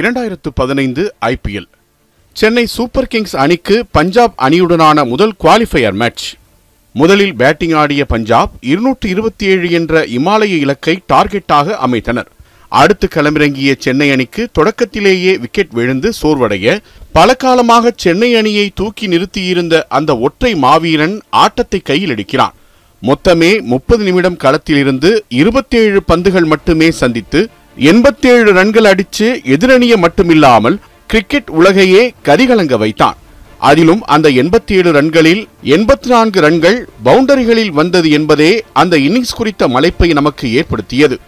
இரண்டாயிரத்து பதினைந்து IPL Chennai super Kings அணிக்கு பஞ்சாப் அணியுடனான முதல் குவாலிஃபயர் மேட்ச் முதலில் பேட்டிங் ஆடிய பஞ்சாப் இருநூற்று இருபத்தி ஏழு என்ற இமாலய இலக்கை டார்கெட்டாக அமைத்தனர். அடுத்து களமிறங்கிய சென்னை அணிக்கு தொடக்கத்திலேயே விக்கெட் விழுந்து சோர்வடைய பல காலமாக சென்னை அணியை தூக்கி நிறுத்தியிருந்த அந்த ஒற்றை மாவீரன் ஆட்டத்தை கையில் எடுக்கிறான். மொத்தமே முப்பது நிமிடம் களத்திலிருந்து இருபத்தேழு பந்துகள் மட்டுமே சந்தித்து எண்பத்தேழு ரன்கள் அடிச்சு எதிரணிய மட்டுமில்லாமல் கிரிக்கெட் உலகையே கதிகலங்க வைத்தான். அதிலும் அந்த எண்பத்தி ஏழு ரன்களில் எண்பத்தி நான்கு ரன்கள் பவுண்டரிகளில் வந்தது என்பதே அந்த இன்னிங்ஸ் குறித்த மலைப்பை நமக்கு ஏற்படுத்தியது.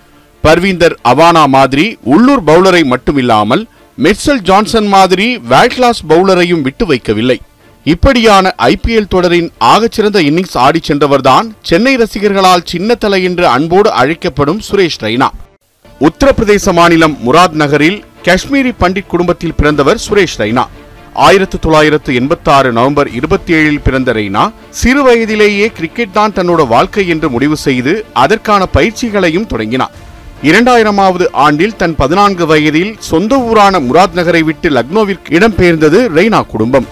பர்வீந்தர் அவானா மாதிரி உள்ளூர் பவுலரை மட்டுமில்லாமல் மெர்சல் ஜான்சன் மாதிரி வேர்ல்ட் கிளாஸ் பவுலரையும் விட்டு வைக்கவில்லை. இப்படியான ஐபிஎல் தொடரின் ஆகச்சிறந்த இன்னிங்ஸ் ஆடிச் சென்றவர்தான் சென்னை ரசிகர்களால் சின்னத்தலை என்று அன்போடு அழைக்கப்படும் சுரேஷ் ரெய்னா. உத்தரப்பிரதேச மாநிலம் முராத் நகரில் காஷ்மீரி பண்டிட் குடும்பத்தில் பிறந்தவர் சுரேஷ் ரெய்னா. ஆயிரத்து தொள்ளாயிரத்து எண்பத்தாறு நவம்பர் இருபத்தி ஏழில் பிறந்த ரெய்னா சிறு வயதிலேயே கிரிக்கெட் தான் தன்னோட வாழ்க்கை என்று முடிவு செய்து அதற்கான பயிற்சிகளையும் தொடங்கினார். இரண்டாயிரமாவது ஆண்டில் தன் பதினான்கு வயதில் சொந்த ஊரான முராத் நகரை விட்டு லக்னோவிற்கு இடம்பெயர்ந்தது ரெய்னா குடும்பம்.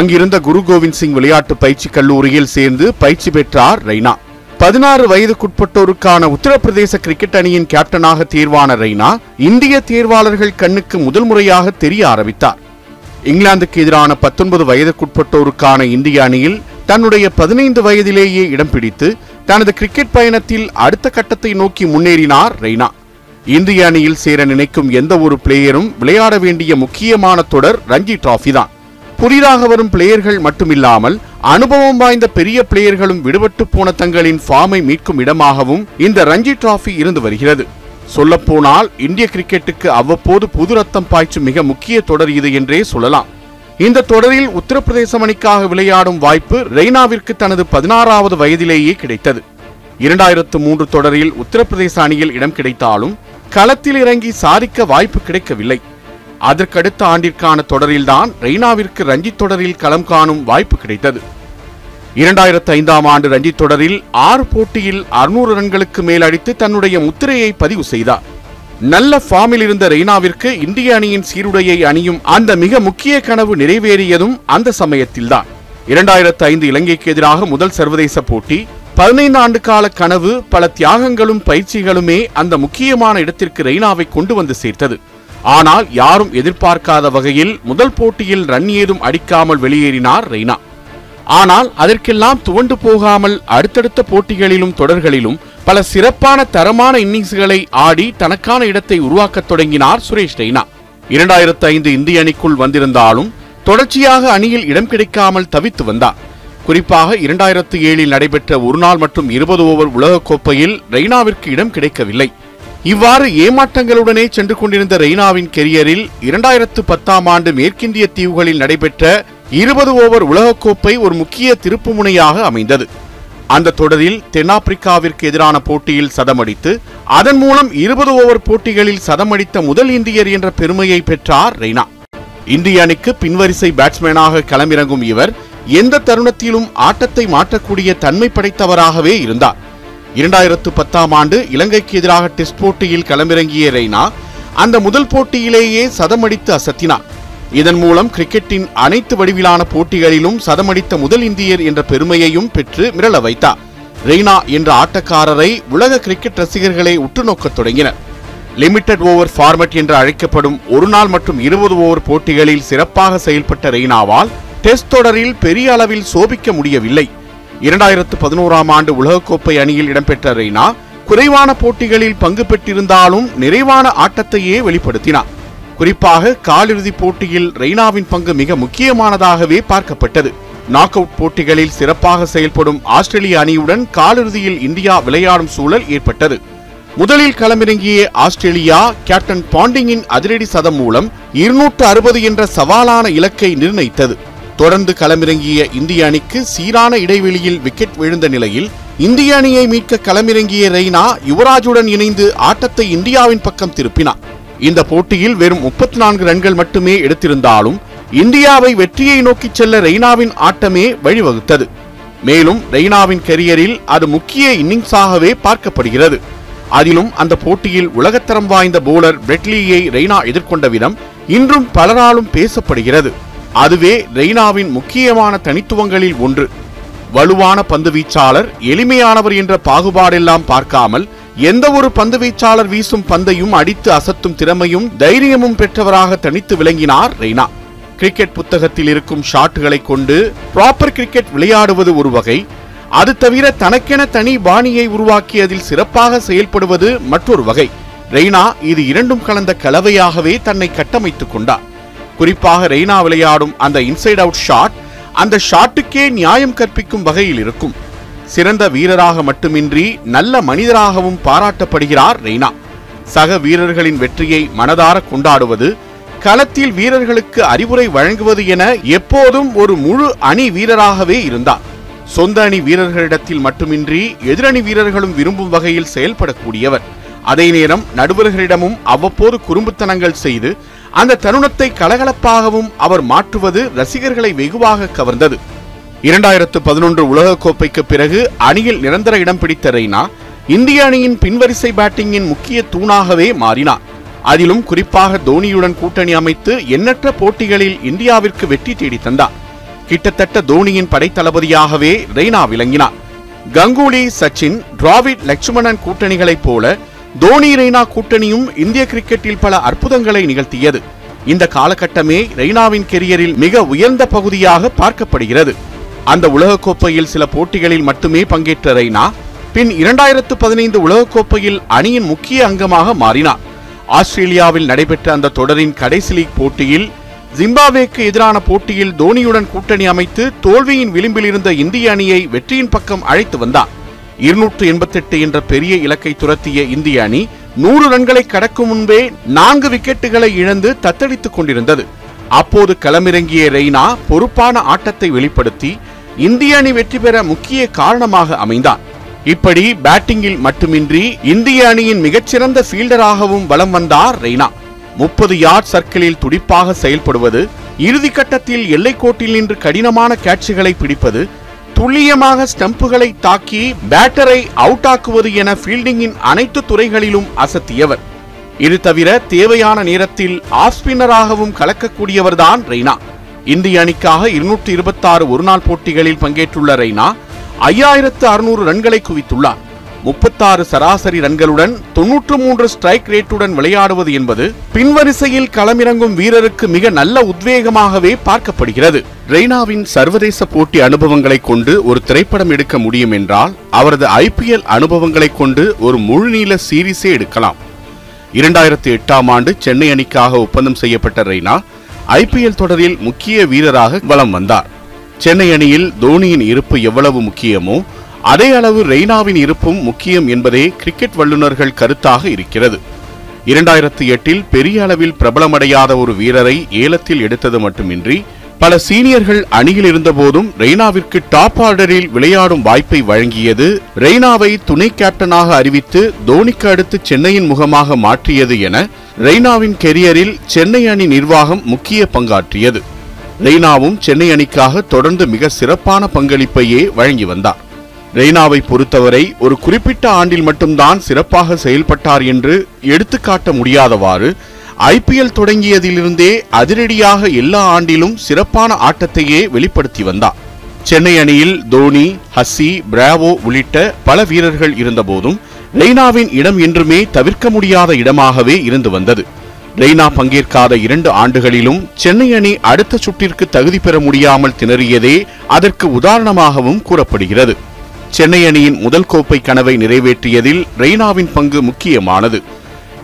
அங்கிருந்த குரு கோவிந்த் சிங் விளையாட்டு பயிற்சி கல்லூரியில் சேர்ந்து பயிற்சி பெற்றார் ரெய்னா. பதினாறு வயதுக்குட்பட்டோருக்கான உத்தரப்பிரதேச கிரிக்கெட் அணியின் கேப்டனாக தேர்வான ரெய்னா இந்திய தேர்வாளர்கள் கண்ணுக்கு முதல் முறையாக தெரிய ஆரம்பித்தார். இங்கிலாந்துக்கு எதிரான பத்தொன்பது வயதுக்குட்பட்டோருக்கான இந்திய அணியில் தன்னுடைய பதினைந்து வயதிலேயே இடம் பிடித்து தனது கிரிக்கெட் பயணத்தில் அடுத்த கட்டத்தை நோக்கி முன்னேறினார் ரெய்னா. இந்திய அணியில் சேர நினைக்கும் எந்த ஒரு பிளேயரும் விளையாட வேண்டிய முக்கியமான தொடர் ரஞ்சி டிராஃபி தான். புதிதாக வரும் பிளேயர்கள் மட்டுமில்லாமல் அனுபவம் வாய்ந்த பெரிய பிளேயர்களும் விடுபட்டு போன தங்களின் ஃபார்மை மீட்கும் இடமாகவும் இந்த ரஞ்சி டிராஃபி இருந்து வருகிறது. சொல்லப்போனால் இந்திய கிரிக்கெட்டுக்கு அவ்வப்போது புது ரத்தம் பாய்ச்சும் மிக முக்கிய தொடர் இது என்றே சொல்லலாம். இந்த தொடரில் உத்தரப்பிரதேசம் அணிக்காக விளையாடும் வாய்ப்பு ரெய்னாவிற்கு தனது பதினாறாவது வயதிலேயே கிடைத்தது. இரண்டாயிரத்து மூன்று தொடரில் உத்தரப்பிரதேச அணியில் இடம் கிடைத்தாலும் களத்தில் இறங்கி சாதிக்க வாய்ப்பு கிடைக்கவில்லை. அதற்கடுத்த ஆண்டிற்கான தொடரில்தான் ரெய்னாவிற்கு ரஞ்சி தொடரில் களம் காணும் வாய்ப்பு கிடைத்தது. இரண்டாயிரத்து ஐந்தாம் ஆண்டு ரஞ்சி தொடரில் ஆறு போட்டியில் அறுநூறு ரன்களுக்கு மேல் அடித்து தன்னுடைய முத்திரையை பதிவு செய்தார். நல்ல ஃபார்மில் இருந்த ரெய்னாவிற்கு இந்திய அணியின் சீருடையை அணியும் அந்த மிக முக்கிய கனவு நிறைவேறியதும் அந்த சமயத்தில்தான். இரண்டாயிரத்து ஐந்து இலங்கைக்கு எதிராக முதல் சர்வதேச போட்டி பதினைந்து ஆண்டு கால கனவு பல தியாகங்களும் பயிற்சிகளுமே அந்த முக்கியமான இடத்திற்கு ரெய்னாவை கொண்டு வந்து சேர்த்தது. ஆனால் யாரும் எதிர்பார்க்காத வகையில் முதல் போட்டியில் ரன் ஏதும் அடிக்காமல் வெளியேறினார் ரெய்னா. ஆனால் அதற்கெல்லாம் துவண்டு போகாமல் அடுத்தடுத்த போட்டிகளிலும் தொடர்களிலும் பல சிறப்பான தரமான இன்னிங்ஸ்களை ஆடி தனக்கான இடத்தை உருவாக்கத் தொடங்கினார் சுரேஷ் ரெய்னா. இரண்டாயிரத்து ஐந்து இந்திய அணிக்குள் வந்திருந்தாலும் தொடர்ச்சியாக அணியில் இடம் கிடைக்காமல் தவித்து வந்தார். குறிப்பாக இரண்டாயிரத்து ஏழில் நடைபெற்ற ஒருநாள் மற்றும் இருபது ஓவர் உலகக்கோப்பையில் ரெய்னாவிற்கு இடம் கிடைக்கவில்லை. இவ்வாறு ஏமாற்றங்களுடனே சென்று கொண்டிருந்த ரெய்னாவின் கெரியரில் இரண்டாயிரத்து பத்தாம் ஆண்டு மேற்கிந்திய தீவுகளில் நடைபெற்ற இருபது ஓவர் உலகக்கோப்பை ஒரு முக்கிய திருப்புமுனையாக அமைந்தது. அந்த தொடரில் தென்னாப்பிரிக்காவிற்கு எதிரான போட்டியில் சதமடித்து அதன் மூலம் இருபது ஓவர் போட்டிகளில் சதமடித்த முதல் இந்தியர் என்ற பெருமையை பெற்றார் ரெய்னா. இந்திய அணிக்கு பின்வரிசை பேட்ஸ்மேனாக களமிறங்கும் இவர் எந்த தருணத்திலும் ஆட்டத்தை மாற்றக்கூடிய தன்மை படைத்தவராகவே இருந்தார். இரண்டாயிரத்து பத்தாம் ஆண்டு இலங்கைக்கு எதிராக டெஸ்ட் போட்டியில் களமிறங்கிய ரெய்னா அந்த முதல் போட்டியிலேயே சதமடித்து அசத்தினார் இதன் மூலம் கிரிக்கெட்டின் அனைத்து வடிவிலான போட்டிகளிலும் சதமடித்த முதல் இந்தியர் என்ற பெருமையையும் பெற்று மிரள வைத்தார். ரெய்னா என்ற ஆட்டக்காரரை உலக கிரிக்கெட் ரசிகர்களை உற்று நோக்கத் தொடங்கினர். லிமிடெட் ஓவர் ஃபார்மட் என்று அழைக்கப்படும் ஒரு நாள் மற்றும் இருபது ஓவர் போட்டிகளில் சிறப்பாக செயல்பட்ட ரெய்னாவால் டெஸ்ட் தொடரில் பெரிய அளவில் சோபிக்க முடியவில்லை. இரண்டாயிரத்து பதினோராம் ஆண்டு உலகக்கோப்பை அணியில் இடம்பெற்ற ரெய்னா குறைவான போட்டிகளில் பங்கு பெற்றிருந்தாலும் நிறைவான ஆட்டத்தையே வெளிப்படுத்தினார். குறிப்பாக காலிறுதிப் போட்டியில் ரெய்னாவின் பங்கு மிக முக்கியமானதாகவே பார்க்கப்பட்டது. நாக் அவுட் போட்டிகளில் சிறப்பாக செயல்படும் ஆஸ்திரேலிய அணியுடன் காலிறுதியில் இந்தியா விளையாடும் சூழல் ஏற்பட்டது. முதலில் களமிறங்கிய ஆஸ்திரேலியா கேப்டன் பாண்டிங்கின் அதிரடி சதம் மூலம் இருநூற்று அறுபது என்ற சவாலான இலக்கை நிர்ணயித்தது. தொடர்ந்து களமிறங்கிய இந்திய அணிக்கு சீரான இடைவெளியில் விக்கெட் விழுந்த நிலையில் இந்திய அணியை மீட்க களமிறங்கிய ரெய்னா யுவராஜுடன் இணைந்து ஆட்டத்தை இந்தியாவின் பக்கம் திருப்பினார். இந்த போட்டியில் வெறும் முப்பத்தி நான்கு ரன்கள் மட்டுமே எடுத்திருந்தாலும் இந்தியாவை வெற்றியை நோக்கிச் செல்ல ரெய்னாவின் ஆட்டமே வழிவகுத்தது. மேலும் ரெய்னாவின் கெரியரில் அது முக்கிய இன்னிங்ஸாகவே பார்க்கப்படுகிறது. அதிலும் அந்த போட்டியில் உலகத்தரம் வாய்ந்த போலர் பிரெட்லியை ரெய்னா எதிர்கொண்ட விதம் இன்றும் பலராலும் பேசப்படுகிறது. அதுவே ரெய்னாவின் முக்கியமான தனித்துவங்களில் ஒன்று. வலுவான பந்து வீச்சாளர் எளிமையானவர் என்ற பாகுபாடெல்லாம் பார்க்காமல் எந்த ஒரு பந்து வீச்சாளர் வீசும் பந்தையும் அடித்து அசத்தும் திறமையும் தைரியமும் பெற்றவராக தனித்து விளங்கினார் ரெய்னா. கிரிக்கெட் புத்தகத்தில் இருக்கும் ஷாட்டுகளை கொண்டு ப்ராப்பர் கிரிக்கெட் விளையாடுவது ஒரு வகை. அது தவிர தனக்கென தனி பாணியை உருவாக்கி அதில் சிறப்பாக செயல்படுவது மற்றொரு வகை. ரெய்னா இது இரண்டும் கலந்த கலவையாகவே தன்னை கட்டமைத்துக் கொண்டார். குறிப்பாக ரெய்னா விளையாடும் அந்த இன்சைட் அவுட் ஷாட் அந்த ஷாட்டுக்கே நியாயம் கற்பிக்கும் வகையில் இருக்கும். சிறந்த வீரராக மட்டுமின்றி நல்ல மனிதராகவும் பாராட்டப்படுகிறார் ரெய்னா. சக வீரர்களின் வெற்றியை மனதார கொண்டாடுவது களத்தில் வீரர்களுக்கு அறிவுரை வழங்குவது என எப்போதும் ஒரு முழு அணி வீரராகவே இருந்தார். சொந்த அணி வீரர்களிடத்தில் மட்டுமின்றி எதிரணி வீரர்களும் விரும்பும் வகையில் செயல்படக்கூடியவர். அதே நேரம் நடுவர்களிடமும் அவ்வப்போது குறும்புத்தனங்கள் செய்து அந்த தருணத்தை கலகலப்பாகவும் அவர் மாற்றுவது ரசிகர்களை வெகுவாக கவர்ந்தது. இரண்டாயிரத்து பதினொன்று உலகக்கோப்பைக்கு பிறகு அணியில் நிரந்தர இடம் பிடித்த ரெய்னா இந்திய அணியின் பின்வரிசை பேட்டிங்கின் முக்கிய தூணாகவே மாறினார். அதிலும் குறிப்பாக தோனியுடன் கூட்டணி அமைத்து எண்ணற்ற போட்டிகளில் இந்தியாவிற்கு வெற்றி தேடி தந்தார். கிட்டத்தட்ட தோனியின் படைத்தளபதியாகவே ரெய்னா விளங்கினார். கங்குலி சச்சின் டிராவிட் லட்சுமணன் கூட்டணிகளைப் போல தோனி ரெய்னா கூட்டணியும் இந்திய கிரிக்கெட்டில் பல அற்புதங்களை நிகழ்த்தியது. இந்த காலகட்டமே ரெய்னாவின் கெரியரில் மிக உயர்ந்த பகுதியாக பார்க்கப்படுகிறது. அந்த உலகக்கோப்பையில் சில போட்டிகளில் மட்டுமே பங்கேற்ற ரெய்னா பின் இரண்டாயிரத்து பதினைந்து உலகக்கோப்பையில் அணியின் முக்கிய அங்கமாக மாறினார் ஆஸ்திரேலியாவில் நடைபெற்ற அந்த தொடரின் கடைசி லீக் போட்டியில் ஜிம்பாவேக்கு எதிரான போட்டியில் தோனியுடன் கூட்டணி அமைத்து தோல்வியின் விளிம்பில் இருந்த இந்திய அணியை வெற்றியின் பக்கம் அழைத்து வந்தார் இருநூற்று எண்பத்தெட்டு என்ற பெரிய இலக்கை துரத்திய இந்திய அணி நூறு ரன்களை கடக்கும் முன்பே நான்கு விக்கெட்டுகளை இழந்து தத்தளித்துக் கொண்டிருந்தது. அப்போது களமிறங்கிய ரெய்னா பொறுப்பான ஆட்டத்தை வெளிப்படுத்தி இந்திய அணி வெற்றி பெற முக்கிய காரணமாக அமைந்தார் இப்படி பேட்டிங்கில் மட்டுமின்றி இந்திய அணியின் மிகச்சிறந்த ஃபீல்டராகவும் வலம் வந்தார் ரெய்னா. முப்பது யார்ட் சர்க்கிளில் துடிப்பாக செயல்படுவது இறுதிக்கட்டத்தில் எல்லைக்கோட்டில் நின்று கடினமான கேட்சுகளை பிடிப்பது துல்லியமாக ஸ்டம்புகளை தாக்கி பேட்டரை அவுட் ஆக்குவது என ஃபீல்டிங்கின் அனைத்து துறைகளிலும் அசத்தியவர். இது தவிர தேவையான நேரத்தில் ஆஃப் ஸ்பின்னராகவும் கலக்கக்கூடியவர்தான் ரெய்னா. இந்திய அணிக்காக இருநூற்று இருபத்தாறு ஒருநாள் போட்டிகளில் பங்கேற்றுள்ள ரெய்னா ஐயாயிரத்து அறுநூறு ரன்களை குவித்துள்ளார். முப்பத்தாறு சராசரி ரன்களுடன் தொன்னூற்று மூன்று ஸ்ட்ரைக் ரேட்டுடன் விளையாடுவது என்பது பின்வரிசையில் களமிறங்கும் வீரருக்கு மிக நல்ல உத்வேகமாகவே பார்க்கப்படுகிறது. ரெய்னாவின் சர்வதேச போட்டி அனுபவங்களை கொண்டு ஒரு திரைப்படம் எடுக்க முடியும் என்றால் அவரது ஐபிஎல் அனுபவங்களை கொண்டு ஒரு முழுநீள சீரிஸே எடுக்கலாம். இரண்டாயிரத்தி எட்டாம் ஆண்டு சென்னை அணிக்காக ஒப்பந்தம் செய்யப்பட்ட ரெய்னா ஐபிஎல் தொடரில் முக்கிய வீரராக வலம் வந்தார். சென்னை அணியில் தோனியின் இருப்பு எவ்வளவு முக்கியமோ அதே அளவு ரெய்னாவின் இருப்பும் முக்கியம் என்பதே கிரிக்கெட் வல்லுநர்கள் கருத்தாக இருக்கிறது. இரண்டாயிரத்தி எட்டில் பெரிய அளவில் பிரபலமடையாத ஒரு வீரரை ஏலத்தில் எடுத்தது மட்டுமின்றி பல சீனியர்கள் அணியில் இருந்தபோதும் ரெய்னாவிற்கு டாப் ஆர்டரில் விளையாடும் வாய்ப்பை வழங்கியது ரெய்னாவை துணை கேப்டனாக அறிவித்து தோனிக்கு அடுத்து சென்னையின் முகமாக மாற்றியது என ரெய்னாவின் கெரியரில் சென்னை அணி நிர்வாகம் முக்கிய பங்காற்றியது. ரெய்னாவும் சென்னை அணிக்காக தொடர்ந்து மிக சிறப்பான பங்களிப்பையே வழங்கி வந்தார். ரெய்னாவை பொறுத்தவரை ஒரு குறிப்பிட்ட ஆண்டில் மட்டும்தான் சிறப்பாக செயல்பட்டார் என்று எடுத்துக்காட்ட முடியாதவாறு ஐபிஎல் தொடங்கியதிலிருந்தே அதிரடியாக எல்லா ஆண்டிலும் சிறப்பான ஆட்டத்தையே வெளிப்படுத்தி வந்தார். சென்னை அணியில் தோனி ஹஸ்ஸி பிராவோ உள்ளிட்ட பல வீரர்கள் இருந்தபோதும் ரெய்னாவின் இடம் என்றுமே தவிர்க்க முடியாத இடமாகவே இருந்து வந்தது. ரெய்னா பங்கேற்காத இரண்டு ஆண்டுகளிலும் சென்னை அணி அடுத்த சுற்றிற்கு தகுதி பெற முடியாமல் திணறியதே அதற்கு உதாரணமாகவும் கூறப்படுகிறது. சென்னை அணியின் முதல் கோப்பை கனவை நிறைவேற்றியதில் ரெய்னாவின் பங்கு முக்கியமானது.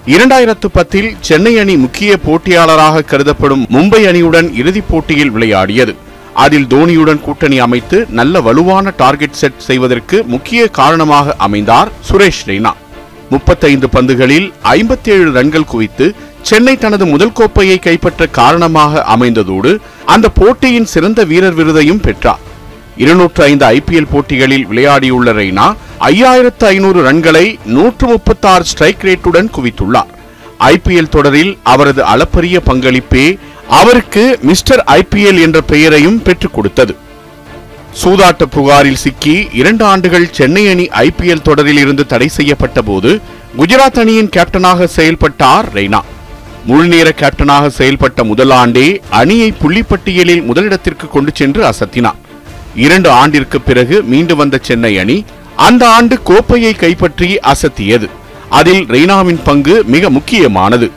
இரண்டாயிரத்து பத்தில் சென்னை அணி முக்கிய போட்டியாளராக கருதப்படும் மும்பை அணியுடன் இறுதிப் போட்டியில் விளையாடியது. அதில் தோனியுடன் கூட்டணி அமைத்து நல்ல வலுவான டார்கெட் செட் செய்வதற்கு முக்கிய காரணமாக அமைந்தார் சுரேஷ் ரெய்னா. முப்பத்தைந்து பந்துகளில் ஐம்பத்தேழு ரன்கள் குவித்து சென்னை தனது முதல் கோப்பையை கைப்பற்ற காரணமாக அமைந்ததோடு அந்த போட்டியின் சிறந்த வீரர் விருதையும் பெற்றார். இருநூற்று ஐந்து ஐபிஎல் போட்டிகளில் விளையாடியுள்ள ரெய்னா ஐயாயிரத்து ஐநூறு ரன்களை நூற்று முப்பத்தாறு ஸ்ட்ரைக் ரேட்டுடன் குவித்துள்ளார். ஐபிஎல் தொடரில் அவரது அளப்பரிய பங்களிப்பே அவருக்கு மிஸ்டர் ஐபிஎல் என்ற பெயரையும் பெற்றுக் கொடுத்தது. சூதாட்ட புகாரில் சிக்கி இரண்டு ஆண்டுகள் சென்னை அணி ஐபிஎல் தொடரில் இருந்து தடை செய்யப்பட்ட போது குஜராத் அணியின் கேப்டனாக செயல்பட்டார் ரெய்னா. முழுநேர கேப்டனாக செயல்பட்ட முதல் ஆண்டே அணியை புள்ளிப்பட்டியலில் முதலிடத்திற்கு கொண்டு சென்று அசத்தினார். இரண்டு ஆண்டிற்கு பிறகு மீண்டு வந்த சென்னை அணி அந்த ஆண்டு கோப்பையை கைப்பற்றி அசத்தியது. அதில் ரெய்னாவின் பங்கு மிக முக்கியமானது.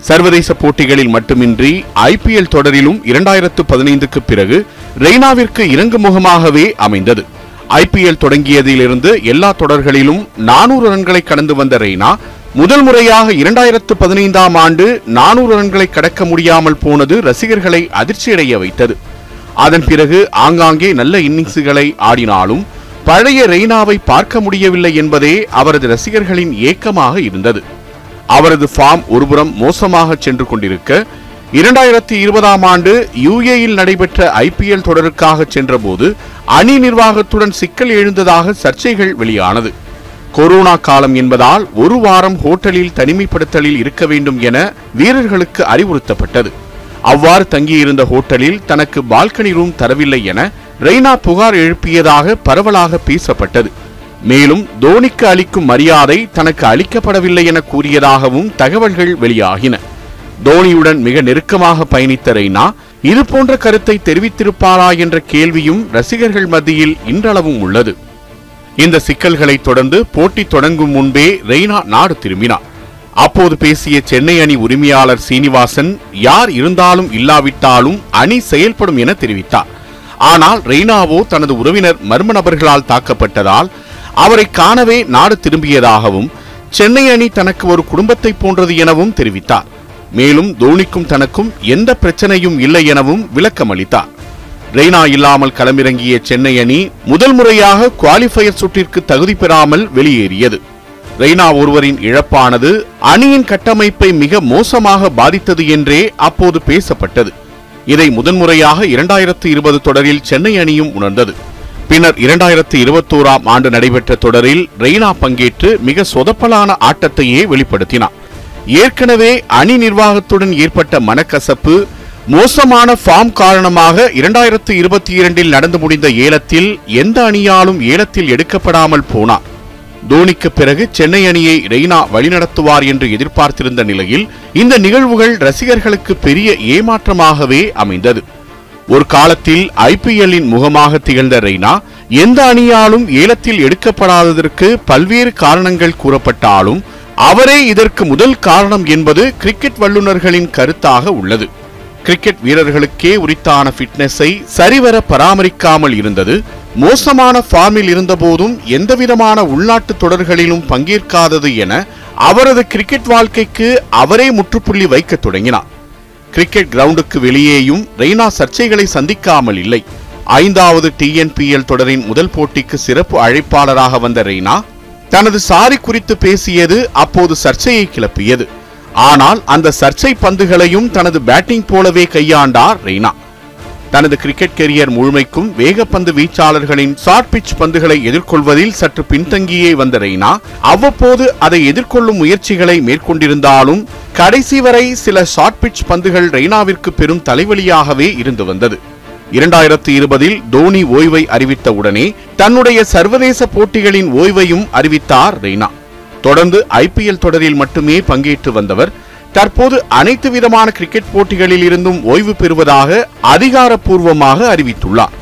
சர்வதேச போட்டிகளில் மட்டுமின்றி ஐபிஎல் தொடரிலும் இரண்டாயிரத்து பதினைந்துக்கு பிறகு ரெய்னாவிற்கு இறங்குமுகமாகவே அமைந்தது. ஐபிஎல் தொடங்கியதிலிருந்து எல்லா தொடர்களிலும் நானூறு ரன்களை கடந்து வந்த ரெய்னா முதல் முறையாக இரண்டாயிரத்து பதினைந்தாம் ஆண்டு நானூறு ரன்களை கடக்க முடியாமல் போனது ரசிகர்களை அதிர்ச்சியடைய வைத்தது. அதன் பிறகு ஆங்காங்கே நல்ல இன்னிங்ஸுகளை ஆடினாலும் பழைய ரெய்னாவை பார்க்க முடியவில்லை என்பதே அவரது ரசிகர்களின் ஏக்கமாக இருந்தது. அவரது ஃபார்ம் ஒருபுறம் மோசமாக சென்று கொண்டிருக்க இரண்டாயிரத்தி இருபதாம் ஆண்டு யுஏயில் நடைபெற்ற ஐபிஎல் தொடருக்காக சென்றபோது அணி நிர்வாகத்துடன் சிக்கல் எழுந்ததாக சர்ச்சைகள் வெளியானது. கொரோனா காலம் என்பதால் ஒரு வாரம் ஹோட்டலில் தனிமைப்படுத்தலில் இருக்க வேண்டும் என வீரர்களுக்கு அறிவுறுத்தப்பட்டது. அவ்வாறு தங்கியிருந்த ஹோட்டலில் தனக்கு பால்கனி ரூம் தரவில்லை என ரெய்னா புகார் எழுப்பியதாக பரவலாக பேசப்பட்டது. மேலும் தோனிக்கு அளிக்கும் மரியாதை தனக்கு அளிக்கப்படவில்லை என கூறியதாகவும் தகவல்கள் வெளியாகின. தோனியுடன் மிக நெருக்கமாக பயணித்த ரெய்னா இது போன்ற கருத்தை தெரிவித்திருப்பாரா என்ற கேள்வியும் ரசிகர்கள் மத்தியில் இன்றளவும் உள்ளது. இந்த சிக்கல்களை தொடர்ந்து போட்டி தொடங்கும் முன்பே ரெய்னா நாடு திரும்பினார். அப்போது பேசிய சென்னை அணி உரிமையாளர் சீனிவாசன் யார் இருந்தாலும் இல்லாவிட்டாலும் அணி செயல்படும் என தெரிவித்தார். ஆனால் ரெய்னாவோ தனது உறவினர் மர்ம நபர்களால் தாக்கப்பட்டதால் அவரை காணவே நாடு திரும்பியதாகவும் சென்னை அணி தனக்கு ஒரு குடும்பத்தை போன்றது எனவும் தெரிவித்தார். மேலும் தோனிக்கும் தனக்கும் எந்த பிரச்சனையும் இல்லை எனவும் விளக்கம் அளித்தார் ரெய்னா இல்லாமல் களமிறங்கிய சென்னை அணி முதல் முறையாக குவாலிஃபயர் சுற்றிற்கு தகுதி பெறாமல் வெளியேறியது. ரெய்னா ஒருவரின் இழப்பானது அணியின் கட்டமைப்பை மிக மோசமாக பாதித்தது என்றே அப்போது பேசப்பட்டது. இதை முதன்முறையாக இரண்டாயிரத்து இருபது தொடரில் சென்னை அணியும் உணர்ந்தது. பின்னர் இரண்டாயிரத்து இருபத்தோராம் ஆண்டு நடைபெற்ற தொடரில் ரெய்னா பங்கேற்று மிக சொதப்பலான ஆட்டத்தையே வெளிப்படுத்தினார் ஏற்கனவே அணி நிர்வாகத்துடன் ஏற்பட்ட மனக்கசப்பு மோசமான ஃபார்ம் காரணமாக இரண்டாயிரத்து இருபத்தி இரண்டில் நடந்து முடிந்த ஏலத்தில் எந்த அணியாலும் ஏலத்தில் எடுக்கப்படாமல் போனார் தோனிக்கு பிறகு சென்னை அணியை ரெய்னா வழிநடத்துவார் என்று எதிர்பார்த்திருந்த நிலையில் இந்த நிகழ்வுகள் ரசிகர்களுக்கு பெரிய ஏமாற்றமாகவே அமைந்தது. ஒரு காலத்தில் ஐபிஎல்லின் முகமாக திகழ்ந்த ரெய்னா எந்த அணியாலும் ஏலத்தில் எடுக்கப்படாததற்கு பல்வேறு காரணங்கள் கூறப்பட்டாலும் அவரே இதற்கு முதல் காரணம் என்பது கிரிக்கெட் வல்லுநர்களின் கருத்தாக உள்ளது. கிரிக்கெட் வீரர்களுக்கே உரித்தான ஃபிட்னஸை சரிவர பராமரிக்காமல் இருந்தது. மோசமான ஃபார்மில் இருந்தபோதும் எந்தவிதமான உள்நாட்டு தொடர்களிலும் பங்கேற்காதது என அவரது கிரிக்கெட் வாழ்க்கைக்கு அவரே முற்றுப்புள்ளி வைக்கத் தொடங்கினார். கிரிக்கெட் கிரவுண்டுக்கு வெளியேயும் ரெய்னா சர்ச்சைகளை சந்திக்காமல் இல்லை. ஐந்தாவது டிஎன்பிஎல் தொடரின் முதல் போட்டிக்கு சிறப்பு அழைப்பாளராக வந்த ரெய்னா தனது சாரி குறித்து பேசியது அப்போது சர்ச்சையை கிளப்பியது. ஆனால் அந்த சர்ச்சை பந்துகளையும் தனது பேட்டிங் போலவே கையாண்டார் ரெய்னா. தனது கிரிக்கெட் கெரியர் முழுமைக்கும் வேகப்பந்து வீச்சாளர்களின் ஷார்ட் பிட்ச் பந்துகளை எதிர்கொள்வதில் சற்று பின்தங்கியே வந்த ரெய்னா அவ்வப்போது அதை எதிர்கொள்ளும் முயற்சிகளை மேற்கொண்டிருந்தாலும் கடைசி வரை சில ஷார்ட் பிட்ச் பந்துகள் ரெய்னாவிற்கு பெரும் தலைவலியாகவே இருந்து வந்தது. இரண்டாயிரத்தி இருபதில் தோனி ஓய்வை அறிவித்த உடனே தன்னுடைய சர்வதேச போட்டிகளின் ஓய்வையும் அறிவித்தார் ரெய்னா. தொடர்ந்து ஐபிஎல் தொடரில் மட்டுமே பங்கேற்று வந்தவர். தற்போது அனைத்து விதமான கிரிக்கெட் போட்டிகளில் இருந்தும் ஓய்வு பெறுவதாக அதிகாரப்பூர்வமாக அறிவித்துள்ளார்.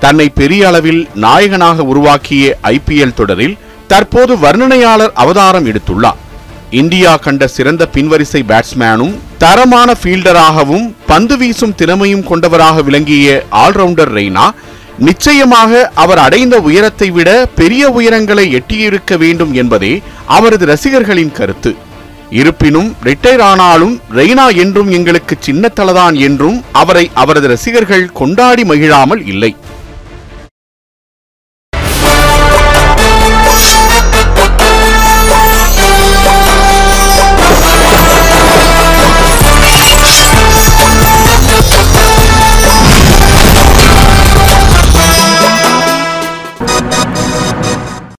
தன்னை பெரிய அளவில் நாயகனாக உருவாக்கிய ஐபிஎல் தொடரில் தற்போது வர்ணனையாளர் அவதாரம் எடுத்துள்ளார். இந்தியா கண்ட சிறந்த பின்வரிசை பேட்ஸ்மேனும் தரமான ஃபீல்டராகவும் பந்து வீசும் திறமையும் கொண்டவராக விளங்கிய ஆல்ரவுண்டர் ரெய்னா நிச்சயமாக அவர் அடைந்த உயரத்தை விட பெரிய உயரங்களை எட்டியிருக்க வேண்டும் என்பதே அவரது ரசிகர்களின் கருத்து. இருப்பினும் ரிட்டையர் ஆனாலும் ரெய்னா என்றும் எங்களுக்கு சின்னத்தலதான் என்றும் அவரை அவரது ரசிகர்கள் கொண்டாடி மகிழாமல் இல்லை.